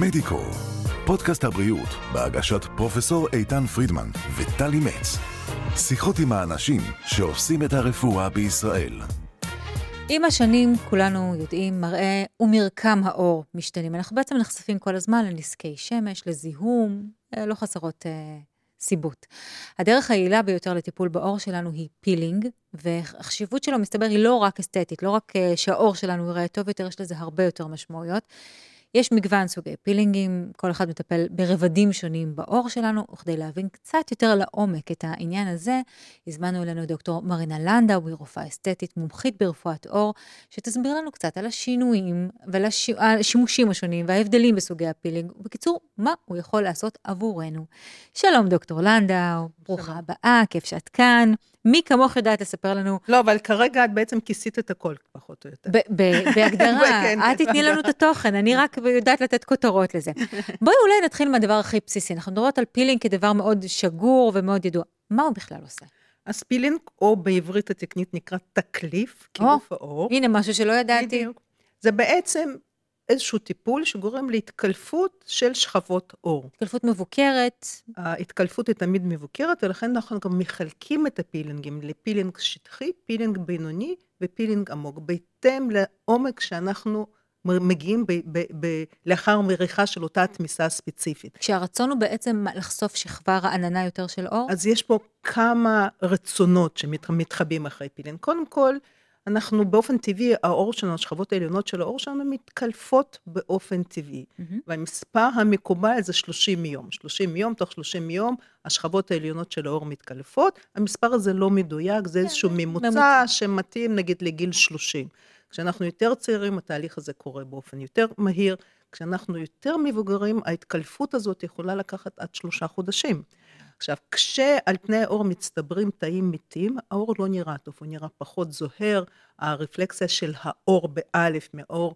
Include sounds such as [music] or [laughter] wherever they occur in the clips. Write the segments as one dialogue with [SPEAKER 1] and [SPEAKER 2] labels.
[SPEAKER 1] מדיקו, פודקאסט הבריאות בהגשת פרופסור איתן פרידמן וטלי מצ. שיחות עם האנשים שעושים את הרפואה בישראל.
[SPEAKER 2] עם השנים, כולנו יודעים, מראה ומרקם האור משתנים. אנחנו בעצם נחשפים כל הזמן לנזקי שמש, לזיהום, אה, לא חסרות אה, סיבות. הדרך היעילה ביותר לטיפול בעור שלנו היא פילינג, והחשיבות שלו, מסתבר, היא לא רק אסתטית, לא רק אה, שהעור שלנו ייראה טוב יותר, יש לזה הרבה יותר משמעויות. יש מגוון סוגי פילינגים, כל אחד מטפל ברבדים שונים בעור שלנו, וכדי להבין קצת יותר לעומק את העניין הזה, הזמנו אלינו דוקטור מרינה לנדאו, היא רופאה אסתטית, מומחית ברפואת עור, שתסביר לנו קצת על השינויים והשימושים השונים וההבדלים בסוגי הפילינג, ובקיצור, מה הוא יכול לעשות עבורנו. שלום דוקטור לנדאו, ברוכה הבאה, כיף שאת כאן. מי כמוך יודעת לספר לנו...
[SPEAKER 3] לא, אבל כרגע את בעצם כיסית את הכל, פחות או יותר.
[SPEAKER 2] בהגדרה, [laughs] כן, את תתני לנו את התוכן, אני רק יודעת לתת כותרות לזה. [laughs] בואי אולי נתחיל מהדבר הכי בסיסי. אנחנו מדברות על פילינג כדבר מאוד שגור ומאוד ידוע. מה הוא בכלל עושה?
[SPEAKER 3] אז פילינג, או בעברית התקנית נקרא תקליף, קילוף העור.
[SPEAKER 2] הנה, משהו שלא ידעתי.
[SPEAKER 3] בדיוק. זה בעצם איזשהו טיפול שגורם להתקלפות של שכבות עור.
[SPEAKER 2] התקלפות מבוקרת.
[SPEAKER 3] ההתקלפות היא תמיד מבוקרת, ולכן אנחנו גם מחלקים את הפילינגים לפילינג שטחי, פילינג בינוני ופילינג עמוק, בהתאם לעומק שאנחנו מגיעים ב- ב- ב- לאחר מריחה של אותה תמיסה ספציפית.
[SPEAKER 2] כשהרצון הוא בעצם לחשוף שכבה רעננה יותר של עור?
[SPEAKER 3] אז יש פה כמה רצונות שמתחבאים אחרי פילינג. קודם כל, אנחנו באופן טבעי, העור שלנו, השכבות העליונות של העור שלנו מתקלפות באופן טבעי. Mm-hmm. והמספר המקובל זה 30 יום. 30 יום, תוך 30 יום, השכבות העליונות של העור מתקלפות. המספר הזה לא מדויק, זה איזשהו כן, ממוצע, ממוצע שמתאים נגיד לגיל 30. כשאנחנו יותר צעירים, התהליך הזה קורה באופן יותר מהיר. כשאנחנו יותר מבוגרים, ההתקלפות הזאת יכולה לקחת עד שלושה חודשים. עכשיו, כשעל פני העור מצטברים תאים מתים, העור לא נראה טוב, הוא נראה פחות זוהר, הרפלקסיה של העור באלף מעור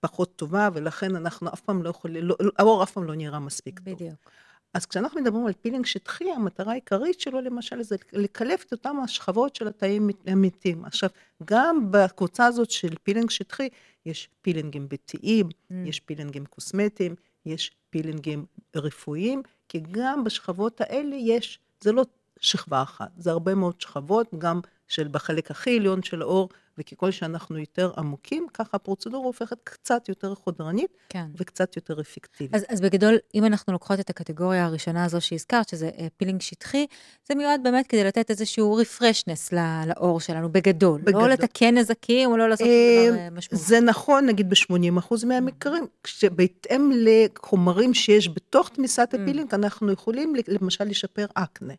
[SPEAKER 3] פחות טובה, ולכן אנחנו אף פעם לא יכולים, לא, העור אף פעם לא נראה מספיק
[SPEAKER 2] בדיוק.
[SPEAKER 3] טוב. בדיוק. אז כשאנחנו מדברים על פילינג שטחי, המטרה העיקרית שלו למשל זה לקלף את אותם השכבות של התאים המתים. עכשיו, גם בקבוצה הזאת של פילינג שטחי, יש פילינגים ביתיים, mm. יש פילינגים קוסמטיים, יש פילינגים רפואיים, כי גם בשכבות האלה יש, זה לא שכבה אחת, זה הרבה מאוד שכבות, גם של בחלק הכי עליון של העור, וככל שאנחנו יותר עמוקים, ככה הפרוצדורה הופכת קצת יותר חודרנית, כן. וקצת יותר אפקטיבית.
[SPEAKER 2] אז, אז בגדול, אם אנחנו לוקחות את הקטגוריה הראשונה הזו שהזכרת, שזה uh, פילינג שטחי, זה מיועד באמת כדי לתת איזשהו refreshness לעור שלנו, בגדול. בגדול. לא לתקן נזקים, או לא לעשות שום דבר משמעותי.
[SPEAKER 3] זה נכון, נגיד ב-80% מהמקרים, כשבהתאם לחומרים שיש בתוך תמיסת הפילינג, אנחנו יכולים למשל לשפר אקנה.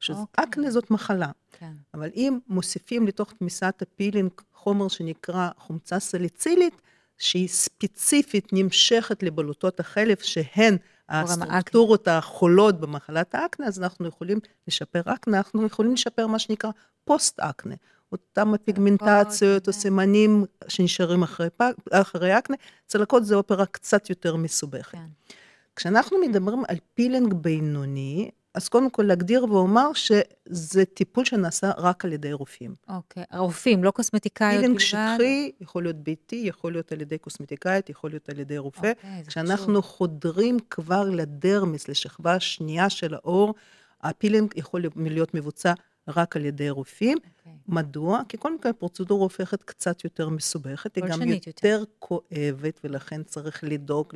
[SPEAKER 3] שאקנה אוקיי. זאת מחלה. כן. אבל אם מוסיפים לתוך תמיסת הפילינג חומר שנקרא חומצה סליצילית, שהיא ספציפית נמשכת לבלוטות החלב, שהן הסטרוקטורות החולות במחלת האקנה, אז אנחנו יכולים לשפר אקנה, אנחנו יכולים לשפר מה שנקרא פוסט-אקנה. אותם הפיגמנטציות או סימנים שנשארים אחרי, אחרי אקנה, צלקות זה אופרה קצת יותר מסובכת. כן. כשאנחנו מדברים על פילינג בינוני, אז קודם כל אגדיר ואומר שזה טיפול שנעשה רק על ידי רופאים.
[SPEAKER 2] אוקיי, רופאים, לא קוסמטיקאיות
[SPEAKER 3] בלבד? פילינג שטחי יכול להיות ביתי, יכול להיות על ידי קוסמטיקאית, יכול להיות על ידי רופא. אוקיי, כשאנחנו חשוב. חודרים כבר לדרמיס, לשכבה השנייה של העור, הפילינג יכול להיות מבוצע רק על ידי רופאים. Okay. אוקיי. מדוע? כי קודם כל הפרוצדורה הופכת קצת יותר מסובכת, היא גם יותר, יותר כואבת, ולכן צריך לדאוג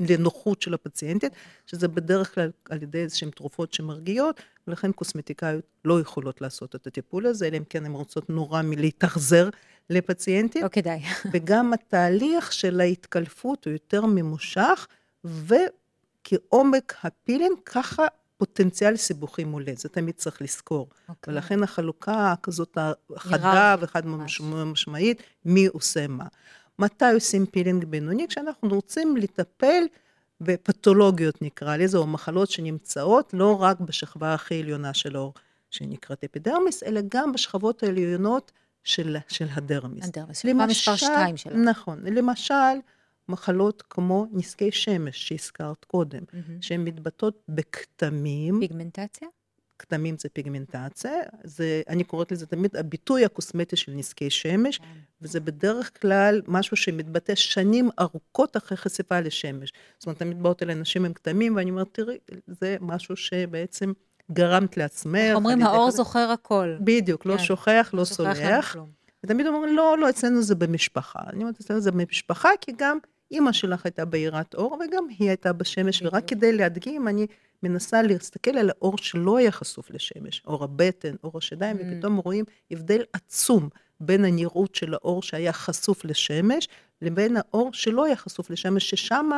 [SPEAKER 3] לנוחות של הפציינטית, שזה בדרך כלל על ידי איזשהן תרופות שמרגיעות, ולכן קוסמטיקאיות לא יכולות לעשות את הטיפול הזה, אלא אם כן הן רוצות נורא מלהתאכזר לפציינטים.
[SPEAKER 2] לא כדאי. [laughs]
[SPEAKER 3] וגם התהליך של ההתקלפות הוא יותר ממושך, וכעומק הפילינג, ככה פוטנציאל סיבוכים עולה, זה תמיד צריך לזכור. Okay. אוקיי. ולכן החלוקה כזאת החדה וחד משמעית, מי עושה מה. מתי עושים פילינג בינוני? כשאנחנו רוצים לטפל בפתולוגיות נקרא לזה, או מחלות שנמצאות לא רק בשכבה הכי עליונה של העור, שנקראת אפידרמיס, אלא גם בשכבות העליונות של, של הדרמיס.
[SPEAKER 2] הדרמיס, שכבה מספר 2 שלה.
[SPEAKER 3] נכון, למשל, מחלות כמו נזקי שמש שהזכרת קודם, mm-hmm. שהן מתבטאות בכתמים.
[SPEAKER 2] פיגמנטציה?
[SPEAKER 3] כתמים זה פיגמנטציה, זה, אני קוראת לזה תמיד הביטוי הקוסמטי של נזקי שמש, כן. וזה בדרך כלל משהו שמתבטא שנים ארוכות אחרי חשיפה לשמש. זאת אומרת, תמיד באות אליי נשים עם כתמים, ואני אומרת, תראי, זה משהו שבעצם גרמת לעצמך.
[SPEAKER 2] אומרים, האור זוכר הכל.
[SPEAKER 3] בדיוק, לא כן. שוכח, לא סולח. ותמיד אומרים, לא, לא, אצלנו זה במשפחה. אני אומרת, אצלנו זה במשפחה, כי גם אימא שלך הייתה בהירת אור, וגם היא הייתה בשמש, ורק כדי להדגים, אני מנסה להסתכל על האור שלא היה חשוף לשמש, אור הבטן, אור השדיים, mm. ופתאום רואים הבדל עצום בין הנראות של האור שהיה חשוף לשמש, לבין האור שלא היה חשוף לשמש, ששם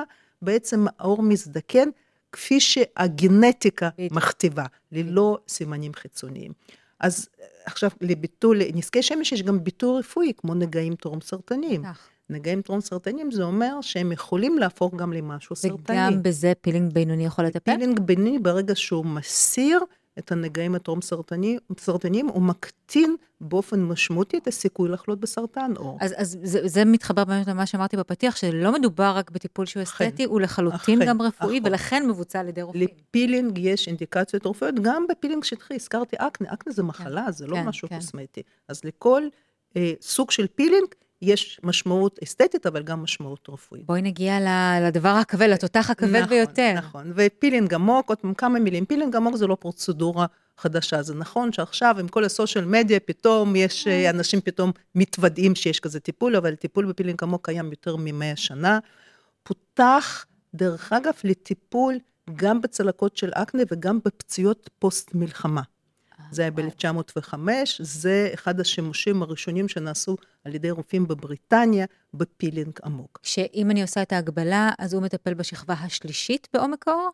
[SPEAKER 3] בעצם האור מזדקן כפי שהגנטיקה מכתיבה, ללא סימנים חיצוניים. אז עכשיו, לביטול נזקי שמש יש גם ביטוי רפואי, כמו נגעים טרום סרטניים. נגעים טרום סרטניים, זה אומר שהם יכולים להפוך גם למשהו סרטני.
[SPEAKER 2] וגם בזה פילינג בינוני יכול לטפל?
[SPEAKER 3] פילינג בינוני, ברגע שהוא מסיר את הנגעים הטרום סרטניים, הוא מקטין באופן משמעותי את הסיכוי לחלות בסרטן עור.
[SPEAKER 2] אז, אז זה, זה מתחבר באמת למה שאמרתי בפתיח, שלא מדובר רק בטיפול שהוא אסתטי, הוא לחלוטין גם רפואי, אחרי. ולכן מבוצע על ידי רופאים.
[SPEAKER 3] לפילינג יש אינדיקציות רפואיות, גם בפילינג שטחי, הזכרתי אקנה, אקנה זה מחלה, כן, זה לא כן, משהו כן. קוסמטי. אז לכל אה, סוג של פילינג, יש משמעות אסתטית, אבל גם משמעות רפואית.
[SPEAKER 2] בואי נגיע לדבר הכבד, לתותח הכבד נכון, ביותר.
[SPEAKER 3] נכון, ופילינג עמוק, עוד פעם כמה מילים, פילינג עמוק זה לא פרוצדורה חדשה. זה נכון שעכשיו עם כל ה social media, פתאום יש, אה, אנשים פתאום מתוודעים שיש כזה טיפול, אבל טיפול בפילינג עמוק קיים יותר מ-100 שנה. פותח, דרך אגב, לטיפול גם בצלקות של אקנה וגם בפציעות פוסט-מלחמה. זה היה ב-1905, זה אחד השימושים הראשונים שנעשו על ידי רופאים בבריטניה בפילינג עמוק.
[SPEAKER 2] שאם אני עושה את ההקבלה, אז הוא מטפל בשכבה השלישית בעומק העור?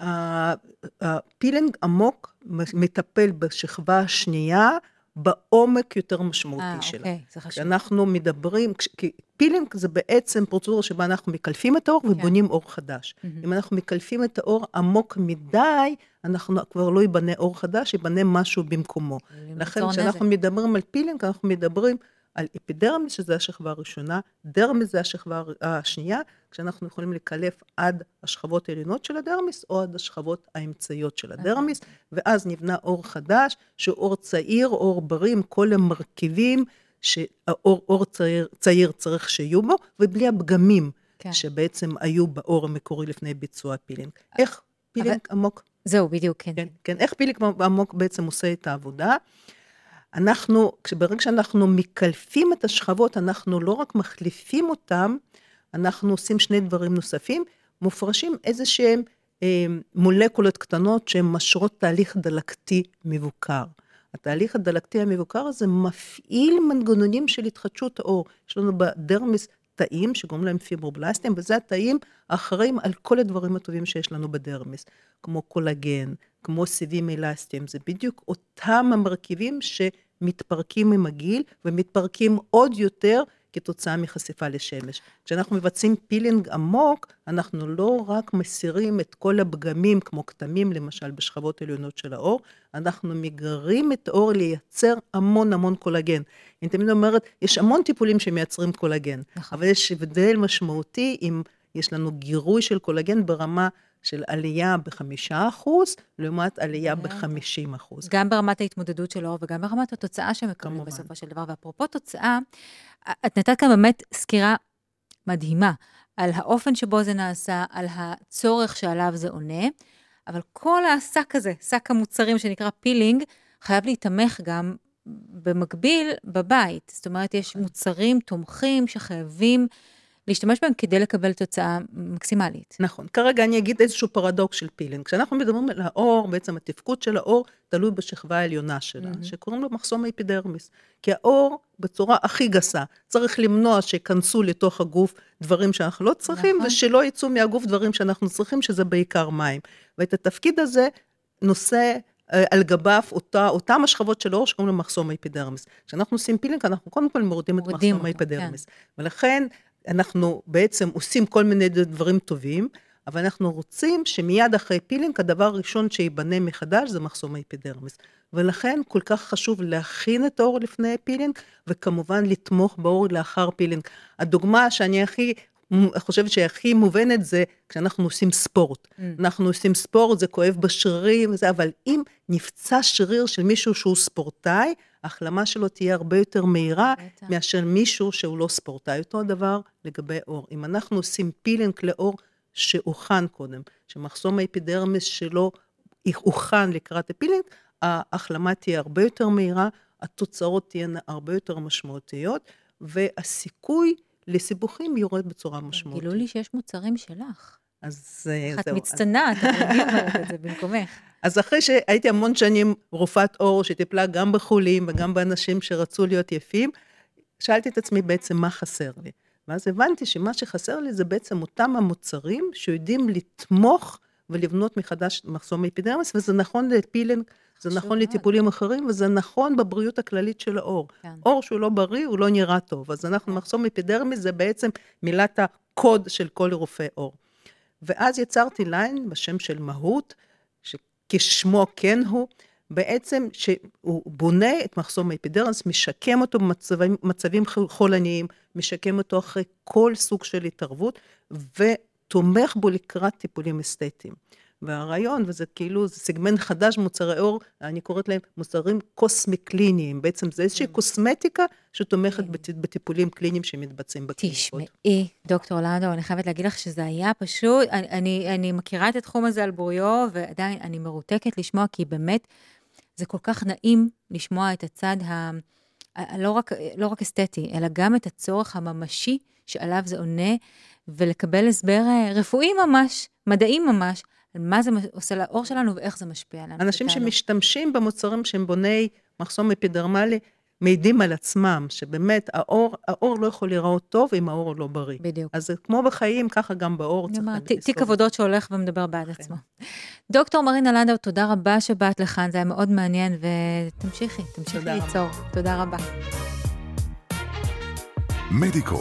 [SPEAKER 3] הפילינג עמוק מטפל בשכבה השנייה, בעומק יותר משמעותי אה, שלה. אוקיי, זה חשוב. אנחנו מדברים, כי פילינג זה בעצם פרוצדורה שבה אנחנו מקלפים את העור ובונים כן. עור חדש. Mm-hmm. אם אנחנו מקלפים את העור עמוק מדי, אנחנו כבר לא ייבנה עור חדש, ייבנה משהו במקומו. לכן כשאנחנו מדברים על פילינג, אנחנו מדברים על אפידרמיס, שזו השכבה הראשונה, דרמיס זה השכבה השנייה, כשאנחנו יכולים לקלף עד השכבות העליונות של הדרמיס, או עד השכבות האמצעיות של הדרמיס, ואז נבנה עור חדש, שהוא עור צעיר, עור בריא, עם כל המרכיבים שעור עור צעיר, צעיר צריך שיהיו בו, ובלי הפגמים כן. שבעצם היו בעור המקורי לפני ביצוע פילינג. איך פילינג אבל... עמוק?
[SPEAKER 2] זהו, בדיוק, כן.
[SPEAKER 3] כן, כן. איך פילינג עמוק בעצם עושה את העבודה? אנחנו, ברגע שאנחנו מקלפים את השכבות, אנחנו לא רק מחליפים אותם, אנחנו עושים שני דברים נוספים, מופרשים איזה שהם אה, מולקולות קטנות שהן משרות תהליך דלקתי מבוקר. התהליך הדלקתי המבוקר הזה מפעיל מנגנונים של התחדשות העור. יש לנו בדרמיס תאים שקוראים להם פיברובלסטים, וזה התאים האחראים על כל הדברים הטובים שיש לנו בדרמיס, כמו קולגן, כמו סיבים אלסטיים, זה בדיוק אותם המרכיבים שמתפרקים עם הגיל, ומתפרקים עוד יותר כתוצאה מחשיפה לשמש. כשאנחנו מבצעים פילינג עמוק, אנחנו לא רק מסירים את כל הפגמים, כמו כתמים למשל, בשכבות עליונות של העור, אנחנו מגרים את האור לייצר המון המון קולגן. אני תמיד אומרת, יש המון טיפולים שמייצרים קולגן, נכון. אבל יש הבדל משמעותי אם יש לנו גירוי של קולגן ברמה של עלייה בחמישה אחוז, לעומת עלייה בחמישים אחוז.
[SPEAKER 2] גם ברמת ההתמודדות של האור וגם ברמת התוצאה שמקבלים בסופו של דבר. ואפרופו תוצאה, את נתת כאן באמת סקירה מדהימה על האופן שבו זה נעשה, על הצורך שעליו זה עונה, אבל כל השק הזה, שק המוצרים שנקרא פילינג, חייב להתמך גם במקביל בבית. זאת אומרת, יש מוצרים תומכים שחייבים להשתמש בהם כדי לקבל תוצאה מקסימלית.
[SPEAKER 3] נכון. כרגע אני אגיד איזשהו פרדוקס של פילינג. כשאנחנו מדברים על העור, בעצם התפקוד של העור תלוי בשכבה העליונה שלה, mm-hmm. שקוראים לו מחסום האפידרמיס. כי העור, בצורה הכי גסה, צריך למנוע שיכנסו לתוך הגוף דברים שאנחנו לא צריכים, נכון. ושלא יצאו מהגוף דברים שאנחנו צריכים, שזה בעיקר מים. ואת התפקיד הזה נושא אה, על גביו אותה, אותם השכבות של העור שקוראים לו מחסום האפידרמיס. כשאנחנו עושים פילינג, אנחנו קודם כל מורידים את מחסום האפידרמיס. כן. ולכן, אנחנו בעצם עושים כל מיני דברים טובים, אבל אנחנו רוצים שמיד אחרי פילינג, הדבר הראשון שייבנה מחדש זה מחסום האפידרמיס. ולכן כל כך חשוב להכין את העור לפני פילינג, וכמובן לתמוך בעור לאחר פילינג. הדוגמה שאני הכי חושבת שהכי מובנת זה כשאנחנו עושים ספורט. Mm. אנחנו עושים ספורט, זה כואב בשרירים וזה, אבל אם נפצע שריר של מישהו שהוא ספורטאי, ההחלמה שלו תהיה הרבה יותר מהירה מאשר מישהו שהוא לא ספורטאי. אותו הדבר לגבי עור. אם אנחנו עושים פילינג לעור שהוכן קודם, שמחסום האפידרמיס שלו הוכן לקראת הפילינג, ההחלמה תהיה הרבה יותר מהירה, התוצאות תהיינה הרבה יותר משמעותיות, והסיכוי לסיבוכים יורד בצורה משמעותית.
[SPEAKER 2] גילו לי שיש מוצרים שלך.
[SPEAKER 3] אז אה,
[SPEAKER 2] זהו. את מצטנעת, אני אומרת את זה במקומך. [laughs]
[SPEAKER 3] אז אחרי שהייתי המון שנים רופאת עור, שטיפלה גם בחולים וגם באנשים שרצו להיות יפים, שאלתי את עצמי בעצם מה חסר לי. ואז הבנתי שמה שחסר לי זה בעצם אותם המוצרים שיודעים לתמוך ולבנות מחדש מחסום אפידרמיס, וזה נכון לפילינג, זה נכון מאוד. לטיפולים אחרים, וזה נכון בבריאות הכללית של העור. כן. עור שהוא לא בריא, הוא לא נראה טוב. אז אנחנו, כן. מחסום אפידרמיס זה בעצם מילת הקוד של כל רופא עור. ואז יצרתי line בשם של מהות, שכשמו כן הוא, בעצם שהוא בונה את מחסום האפידרמיס, משקם אותו במצבים חולניים, משקם אותו אחרי כל סוג של התערבות, ותומך בו לקראת טיפולים אסתטיים. והרעיון, וזה כאילו, זה סגמנט חדש, מוצרי עור, אני קוראת להם מוצרים קוסמי-קליניים. בעצם זה איזושהי mm. קוסמטיקה שתומכת mm. בטיפולים קליניים שמתבצעים בקליניקות.
[SPEAKER 2] תשמעי, דוקטור לנדו, אני חייבת להגיד לך שזה היה פשוט, אני, אני, אני מכירה את התחום הזה על בוריו, ועדיין אני מרותקת לשמוע, כי באמת, זה כל כך נעים לשמוע את הצד ה... לא רק, לא רק אסתטי, אלא גם את הצורך הממשי שעליו זה עונה, ולקבל הסבר אה, רפואי ממש, מדעי ממש, מה זה עושה לעור שלנו ואיך זה משפיע עלינו.
[SPEAKER 3] אנשים שמשתמשים במוצרים שהם בוני מחסום אפידרמלי, מעידים על עצמם, שבאמת האור, האור לא יכול להיראות טוב אם האור לא בריא.
[SPEAKER 2] בדיוק.
[SPEAKER 3] אז כמו בחיים, ככה גם באור
[SPEAKER 2] צריך לזכור. תיק עבודות שהולך ומדבר בעד כן. עצמו. דוקטור מרינה לנדאו, תודה רבה שבאת לכאן, זה היה מאוד מעניין, ותמשיכי, תמשיכי ליצור. רבה. תודה רבה.
[SPEAKER 1] מדיקו,